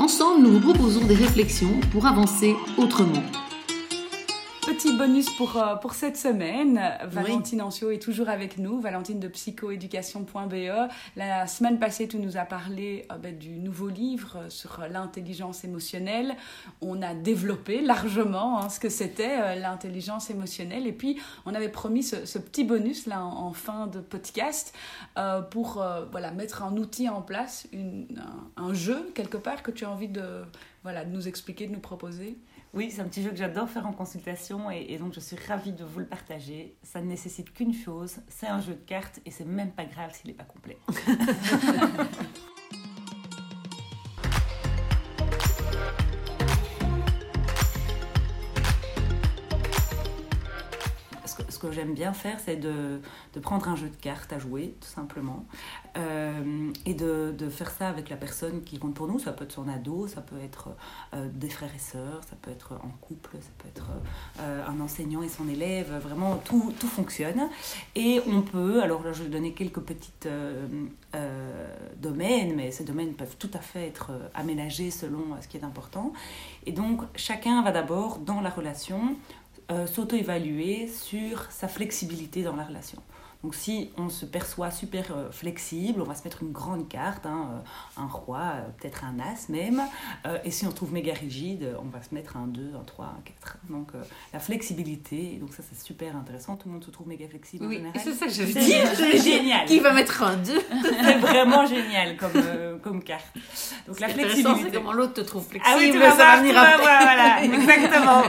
Ensemble, nous vous proposons des réflexions pour avancer autrement. Petit bonus pour, euh, pour cette semaine. Valentine Ancio est toujours avec nous, Valentine de psychoéducation.be. La semaine passée, tu nous as parlé euh, ben, du nouveau livre sur l'intelligence émotionnelle. On a développé largement hein, ce que c'était euh, l'intelligence émotionnelle. Et puis, on avait promis ce, petit bonus là en, fin de podcast pour voilà, mettre un outil en place, une, un, jeu quelque part que tu as envie de, voilà, de nous expliquer, de nous proposer. Oui, c'est un petit jeu que j'adore faire en consultation et, donc je suis ravie de vous le partager. Ça ne nécessite qu'une chose, c'est un jeu de cartes et c'est même pas grave s'il n'est pas complet. j'aime bien faire, c'est de, prendre un jeu de cartes à jouer, tout simplement, euh, et de, faire ça avec la personne qui compte pour nous. Ça peut être son ado, ça peut être euh, des frères et sœurs, ça peut être en couple, ça peut être euh, un enseignant et son élève. Vraiment, tout, fonctionne. Et on peut, alors je vais donner quelques petites domaines, mais ces domaines peuvent tout à fait être aménagés selon ce qui est important. Et donc, chacun va d'abord, dans la relation, euh, s'auto-évaluer sur sa flexibilité dans la relation. Donc si on se perçoit super euh, flexible, on va se mettre une grande carte, hein, euh, un roi, peut-être un as même. et si on se trouve méga rigide, on va se mettre un 2, un 3, un 4. Donc la flexibilité, donc ça c'est super intéressant. Tout le monde se trouve méga flexible oui, en général. c'est ça que je veux dire. C'est génial. Qui va mettre un 2 C'est vraiment génial comme, comme carte. Donc la flexibilité. c'est comment l'autre te trouve flexible. Ah oui, tu vas voir, voilà, exactement.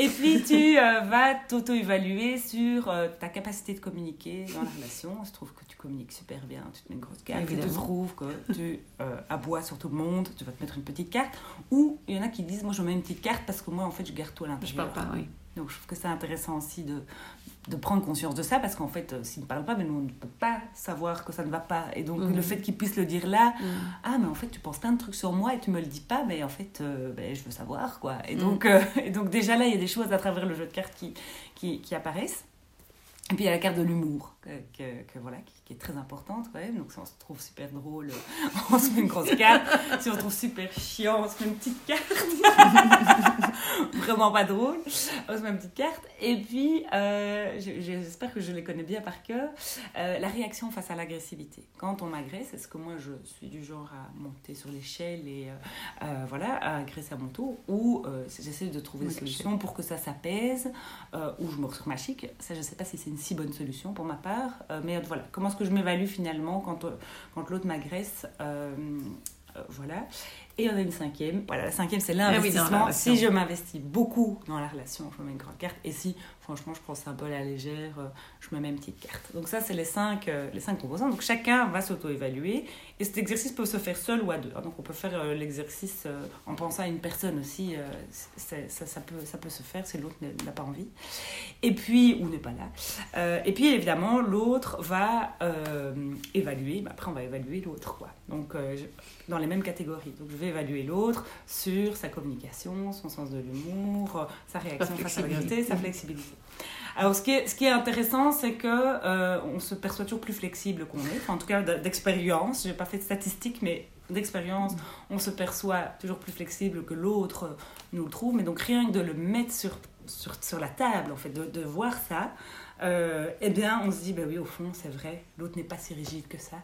Et puis tu euh, vas t'auto-évaluer sur euh, ta capacité de communiquer dans la relation. Je trouve que tu communiques super bien, tu te mets une grosse carte. Tu trouves que tu euh, aboies sur tout le monde, tu vas te mettre une petite carte. Ou il y en a qui disent, moi je mets une petite carte parce que moi en fait je garde tout à l'intérieur. Je parle pas, oui. Donc je trouve que c'est intéressant aussi de, de prendre conscience de ça parce qu'en fait, euh, s'il ne parle pas, mais nous, on ne peut pas savoir que ça ne va pas. Et donc, le mhm. fait qu'il puisse le dire là, mhm. ah, mais en fait, tu penses plein de trucs sur moi et tu me le dis pas, mais en fait, euh, ben, je veux savoir, quoi. Et, mhm. donc, euh, et donc, déjà là, il y a des choses à travers le jeu de cartes qui, qui, qui apparaissent. Et puis il y a la carte de l'humour, que, que, voilà, qui, est très importante quand même. Donc si on se trouve super drôle, on se met une grosse carte. Si on se trouve super chiant, on se met une petite carte. Vraiment pas drôle, on se met une petite carte. Et puis, euh, j'espère que je les connais bien par cœur, euh, la réaction face à l'agressivité. Quand on m'agresse, est-ce que moi je suis du genre à monter sur l'échelle et euh, voilà, à agresser à mon tour? Ou j'essaie de trouver des solutions pour que ça s'apaise, ou je me sur ma chic. Ça, je sais pas si c'est une si bonne solution pour ma part. Mais voilà, comment est-ce que je m'évalue finalement quand, quand l'autre m'agresse Voilà. Et on a une cinquième. Voilà, la cinquième, c'est ah l'investissement. si je m'investis beaucoup dans la relation, je me mets une grande carte. Et si, franchement, je prends ça un peu à la légère, euh, je me mets une petite carte. Donc ça, c'est les cinq, euh, les cinq composants. Donc chacun va s'auto-évaluer. Et cet exercice peut se faire seul ou à deux. Donc on peut faire euh, l'exercice en pensant à une personne aussi. Ça, ça, peut, ça peut se faire si l'autre n'a pas envie. Et puis, ou n'est pas là. et puis, évidemment, l'autre va évaluer. Bah, après, on va évaluer l'autre. quoi. Donc, dans les mêmes catégories. Donc je vais évaluer l'autre sur sa communication, son sens de l'humour, sa réaction face à la vérité, sa flexibilité. Alors, ce qui est, ce qui est intéressant, c'est que euh, on se perçoit toujours plus flexible qu'on est. en tout cas, d'expérience. J'ai pas fait de statistiques, mais d'expérience, on se perçoit toujours plus flexible que l'autre nous le trouve. Mais donc, rien que de le mettre sur, sur, sur la table, en fait, de, de voir ça, euh, eh bien, on se dit, bah oui, au fond, c'est vrai, l'autre n'est pas si rigide que ça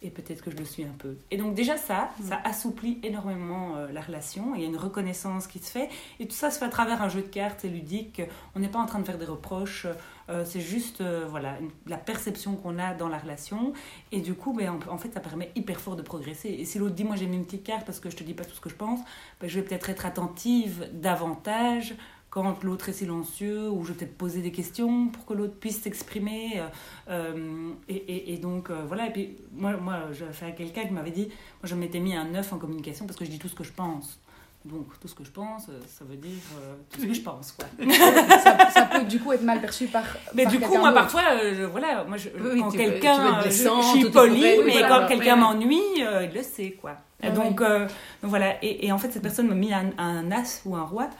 et peut-être que je le suis un peu. Et donc déjà ça, mm. ça assouplit énormément euh, la relation, il y a une reconnaissance qui se fait, et tout ça se fait à travers un jeu de cartes, c'est ludique, on n'est pas en train de faire des reproches, euh, c'est juste euh, voilà, la perception qu'on a dans la relation, et du coup, ben, en, fait, ça permet hyper fort de progresser. Et si l'autre dit, moi j'ai mis une petite carte parce que je te dis pas tout ce que je pense, ben, je vais peut-être être attentive davantage quand l'autre est silencieux, ou je vais peut-être poser des questions pour que l'autre puisse s'exprimer. Euh, euh, et, et, donc, euh, voilà. Et puis, moi, moi j'ai fait à quelqu'un qui m'avait dit, moi, je m'étais mis un 9 en communication parce que je dis tout ce que je pense. Donc, tout ce que je pense, ça veut dire euh, tout ce que je pense, quoi. ça, ça, peut du coup être mal perçu par. Mais par du coup, moi, parfois, euh, voilà, moi, je, oui, quand quelqu'un, je, je, suis polie, mais voilà, quand quelqu'un m'ennuie, il le sait, quoi. Ah, donc, donc, voilà, et, en fait, cette personne m'a mis un, as ou un roi.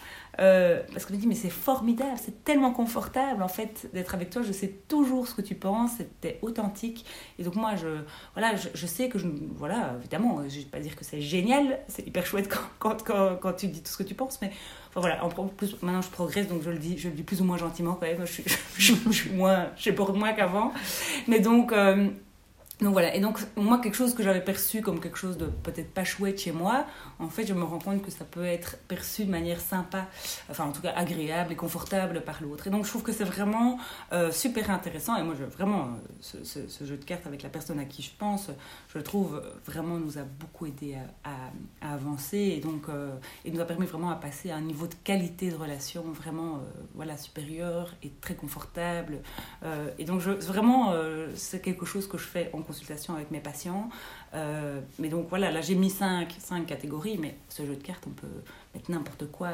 Euh, parce qu'on me dit, mais c'est formidable, c'est tellement confortable en fait d'être avec toi. Je sais toujours ce que tu penses, c'était authentique. Et donc, moi, je, voilà, je, je sais que je. Voilà, évidemment, je ne vais pas dire que c'est génial, c'est hyper chouette quand, quand, quand, tu dis tout ce que tu penses, mais enfin, voilà, en plus, maintenant je progresse, donc je le dis, je le dis plus ou moins gentiment quand même. Je suis, je, je suis moins, j'ai peur moins qu'avant. Mais donc. Euh, donc voilà, et donc moi quelque chose que j'avais perçu comme quelque chose de peut-être pas chouette chez moi, en fait je me rends compte que ça peut être perçu de manière sympa, enfin en tout cas agréable et confortable par l'autre. Et donc je trouve que c'est vraiment euh, super intéressant, et moi vraiment ce, ce, jeu de cartes avec la personne à qui je pense, je trouve vraiment nous a beaucoup aidé à, avancer, et donc euh, et nous a permis vraiment à passer à un niveau de qualité de relation vraiment euh, voilà, supérieur et très confortable. Euh, et donc je, vraiment euh, c'est quelque chose que je fais en consultation avec mes patients. Euh, mais donc voilà, là j'ai mis cinq, cinq catégories, mais ce jeu de cartes, on peut mettre n'importe quoi.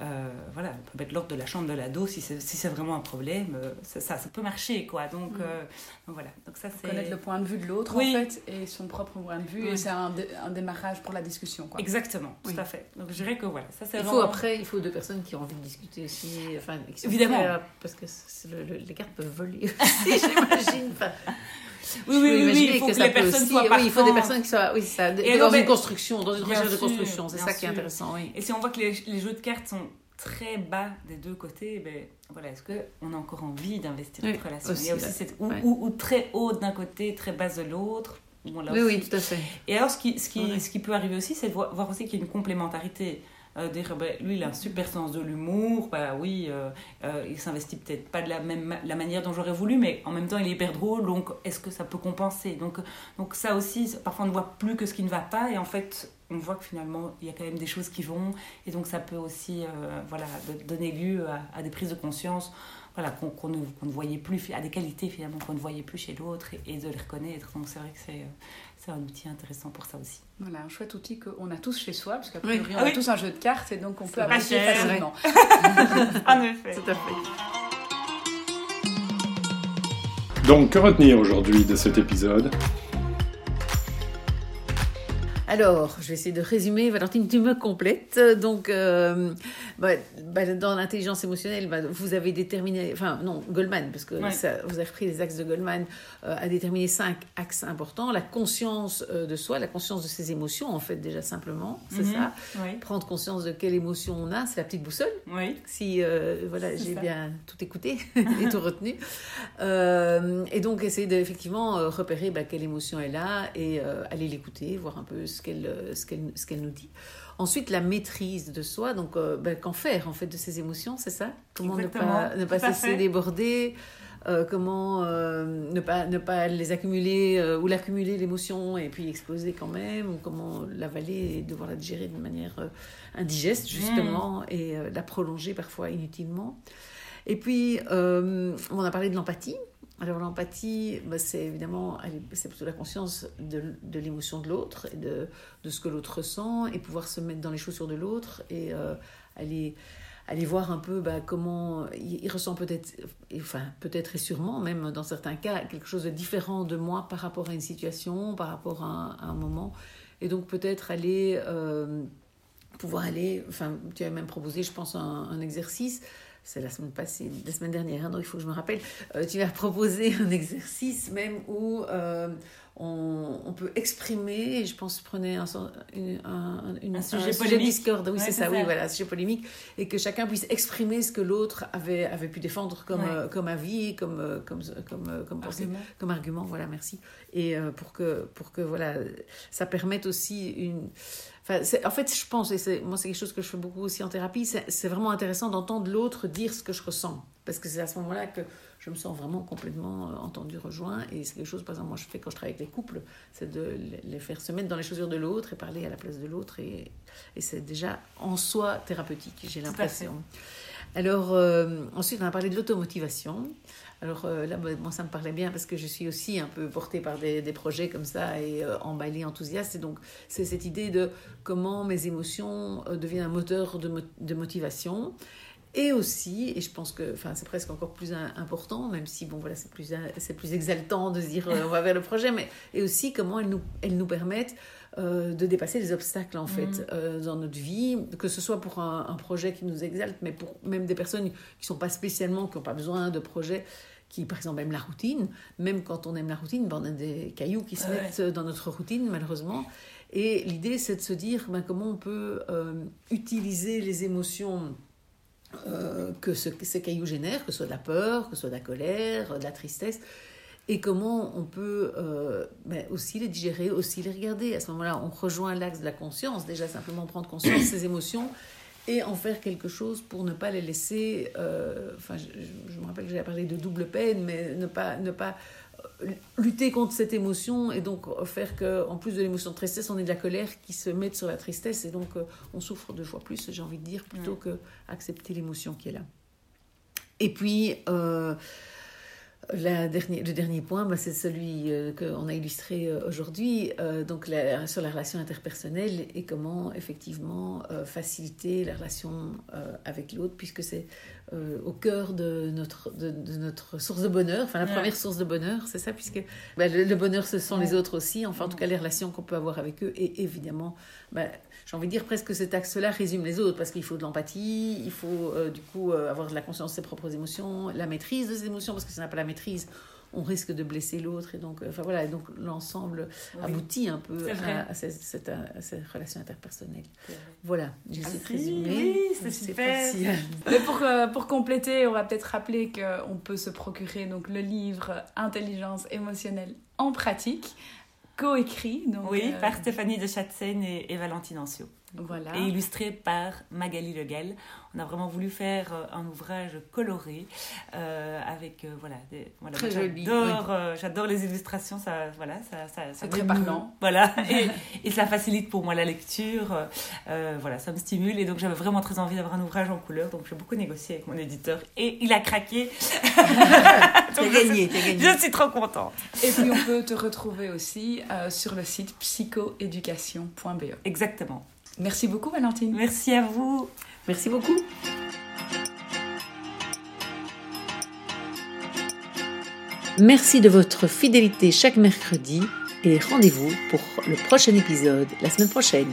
Euh, voilà, on peut mettre l'ordre de la chambre de l'ado si c'est si vraiment un problème. Euh, ça, ça, ça, peut marcher, quoi. Donc, mm. euh, donc voilà. Donc ça, c'est... Connaître le point de vue de l'autre, oui. en fait, et son propre point de vue, oui. et c'est un, dé un, démarrage pour la discussion, quoi. Exactement, tout oui. à fait. Donc je dirais que voilà, ça c'est Il vraiment... faut après, il faut deux personnes qui ont envie de discuter aussi, enfin, évidemment. Prêts, parce que le, le, les cartes peuvent voler aussi, j'imagine. Enfin, oui, oui, oui, oui, il faut que, que les personnes aussi, soient Oui, des personnes qui oui, ça, et dans une construction, dans une recherche de construction, c'est ça sûr. qui est intéressant, oui. Et si on voit que les, les jeux de cartes sont très bas des deux côtés, ben, voilà, est-ce qu'on a encore envie d'investir oui, notre relation? aussi, Il y a aussi là. cette, ou, ouais. ou, ou, très haut d'un côté, très basse de l'autre. Bon, oui, aussi. oui, tout à fait. Et alors, ce qui, ce qui, ouais. ce qui peut arriver aussi, c'est de voir aussi qu'il y a une complémentarité. Euh, dire ben, lui il a un super sens de l'humour bah oui euh, euh, il s'investit peut-être pas de la même la manière dont j'aurais voulu mais en même temps il est hyper drôle donc est-ce que ça peut compenser? Donc donc ça aussi parfois on ne voit plus que ce qui ne va pas et en fait on voit que finalement il y a quand même des choses qui vont et donc ça peut aussi voilà donner lieu à, des prises de conscience voilà qu'on qu ne, qu ne, voyait plus à des qualités finalement qu'on ne voyait plus chez l'autre et, et, de les reconnaître donc c'est vrai que c'est c'est un outil intéressant pour ça aussi. Voilà, un chouette outil qu'on a tous chez soi, parce qu'à priori, oui. on a oui. tous un jeu de cartes et donc on peut appliquer facilement. en effet. Tout à fait. Donc, que retenir aujourd'hui de cet épisode? Alors, je vais essayer de résumer. Valentine, tu me complètes. Donc, euh, bah, bah, dans l'intelligence émotionnelle, bah, vous avez déterminé, enfin non, Goldman, parce que ouais. ça, vous avez repris les axes de Goldman, euh, a déterminé cinq axes importants. La conscience euh, de soi, la conscience de ses émotions, en fait, déjà simplement, c'est mm -hmm. ça. Oui. Prendre conscience de quelle émotion on a, c'est la petite boussole. Oui. Si, euh, voilà, j'ai bien tout écouté et tout retenu. Et donc, essayer de, effectivement, repérer bah, quelle émotion elle a et aller l'écouter, voir un peu ce qu'elle qu'elle ce qu'elle nous dit. Ensuite, la maîtrise de soi, donc euh, ben, qu'en faire en fait de ses émotions, c'est ça? Comment Exactement. ne pas, ne pas se laisser déborder euh, comment euh, ne, pas, ne pas les accumuler euh, ou l'accumuler l'émotion et puis exploser quand même, ou comment l'avaler et devoir la digérer d'une manière indigeste justement mmh. et la prolonger parfois inutilement. Et puis, on a parlé de l'empathie. Alors l'empathie, bah, c'est évidemment, c'est plutôt la conscience de, de l'émotion de l'autre et de, de, ce que l'autre ressent et pouvoir se mettre dans les chaussures de l'autre et euh, aller, aller voir un peu bah, comment il, ressent peut-être, enfin peut-être et sûrement même dans certains cas, quelque chose de différent de moi par rapport à une situation, par rapport à un, moment. Et donc peut-être aller, euh, pouvoir aller, enfin tu as même proposé, je pense, un exercice c'est la semaine passée, la semaine dernière, hein, donc il faut que je me rappelle, euh, tu as proposé un exercice même où euh, on, on, peut exprimer, et je pense que prenais un, une, un, une, un sujet, sujet discorde, oui ouais, c'est ça, ça, oui, voilà, sujet polémique, et que chacun puisse exprimer ce que l'autre avait, avait pu défendre comme, ouais. euh, comme avis, comme, comme, comme, comme, argument. comme argument, voilà, merci. Et pour, que, pour que voilà, ça permette aussi une Enfin, en fait, je pense, et moi c'est quelque chose que je fais beaucoup aussi en thérapie, c'est vraiment intéressant d'entendre l'autre dire ce que je ressens. Parce que c'est à ce moment-là que je me sens vraiment complètement euh, entendu, rejoint. Et c'est quelque chose, par exemple, moi je fais quand je travaille avec les couples, c'est de les faire se mettre dans les chaussures de l'autre et parler à la place de l'autre. Et, et c'est déjà en soi thérapeutique, j'ai l'impression. Alors, euh, ensuite, on a parlé de l'automotivation. Alors euh, là, moi, ça me parlait bien parce que je suis aussi un peu portée par des, projets comme ça et euh, emballée, enthousiaste. Et donc, c'est cette idée de comment mes émotions deviennent un moteur de, motivation. Et aussi, et je pense que c'est presque encore plus important, même si bon, voilà, c'est plus, plus exaltant de se dire on va vers le projet, mais et aussi comment elles nous, elles nous permettent euh, de dépasser les obstacles en fait mm. euh, dans notre vie, que ce soit pour un, projet qui nous exalte, mais pour même des personnes qui sont pas spécialement, qui n'ont pas besoin de projets, qui par exemple aiment la routine. Même quand on aime la routine, ben, on a des cailloux qui se mettent dans notre routine malheureusement. Et l'idée c'est de se dire ben, comment on peut euh, utiliser les émotions que ce, ces cailloux génèrent, que ce soit de la peur, que ce soit de la colère, de la tristesse, et comment on peut euh, ben, aussi les digérer, aussi les regarder. À ce moment-là, on rejoint l'axe de la conscience, déjà simplement prendre conscience de ses émotions et en faire quelque chose pour ne pas les laisser. Euh, enfin, je, me rappelle que j'avais parlé de double peine, mais ne pas, ne pas euh, lutter contre cette émotion et donc faire qu'en plus de l'émotion de tristesse, on ait de la colère qui se mette sur la tristesse et donc on souffre deux fois plus, j'ai envie de dire, plutôt que accepter l'émotion qui est là. Et puis, le dernier point, bah, c'est celui euh, qu'on a illustré euh, aujourd'hui, euh, donc sur la relation interpersonnelle et comment effectivement faciliter la relation avec l'autre, puisque c'est au cœur de notre, de, notre source de bonheur, enfin la première source de bonheur, c'est ça, puisque bah, le, bonheur, ce sont les autres aussi, enfin en tout cas les relations qu'on peut avoir avec eux, et évidemment, bah, j'ai envie de dire presque cet axe-là résume les autres, parce qu'il faut de l'empathie, il faut du coup avoir de la conscience de ses propres émotions, la maîtrise de ses émotions, parce que si on n'a pas la maîtrise, on risque de blesser l'autre. Et donc, euh, enfin voilà, donc l'ensemble aboutit un peu à, cette, cette, relation interpersonnelle. Voilà, j'essaie de résumer. Oui, c'est super. Mais pour, euh, pour compléter, on va peut-être rappeler qu'on peut se procurer donc, le livre Intelligence émotionnelle en pratique, coécrit. Donc, oui, par euh, Stéphanie de Chatzen et, et Valentine Ancio. Voilà. Et illustré par Magali Legal. On a vraiment voulu faire euh, un ouvrage coloré euh, avec euh, voilà, des, voilà très joli. J'adore, j'adore les illustrations, ça voilà, ça, ça, c'est très parlant. Voilà, et, et, ça facilite pour moi la lecture. voilà, ça me stimule et donc j'avais vraiment très envie d'avoir un ouvrage en couleur. Donc j'ai beaucoup négocié avec mon éditeur et il a craqué. t'as gagné, t'as gagné. Je suis trop contente. Et puis on peut te retrouver aussi sur le site psychoéducation.be. Exactement. Merci beaucoup Valentine. Merci à vous. Merci beaucoup. Merci de votre fidélité chaque mercredi et rendez-vous pour le prochain épisode la semaine prochaine.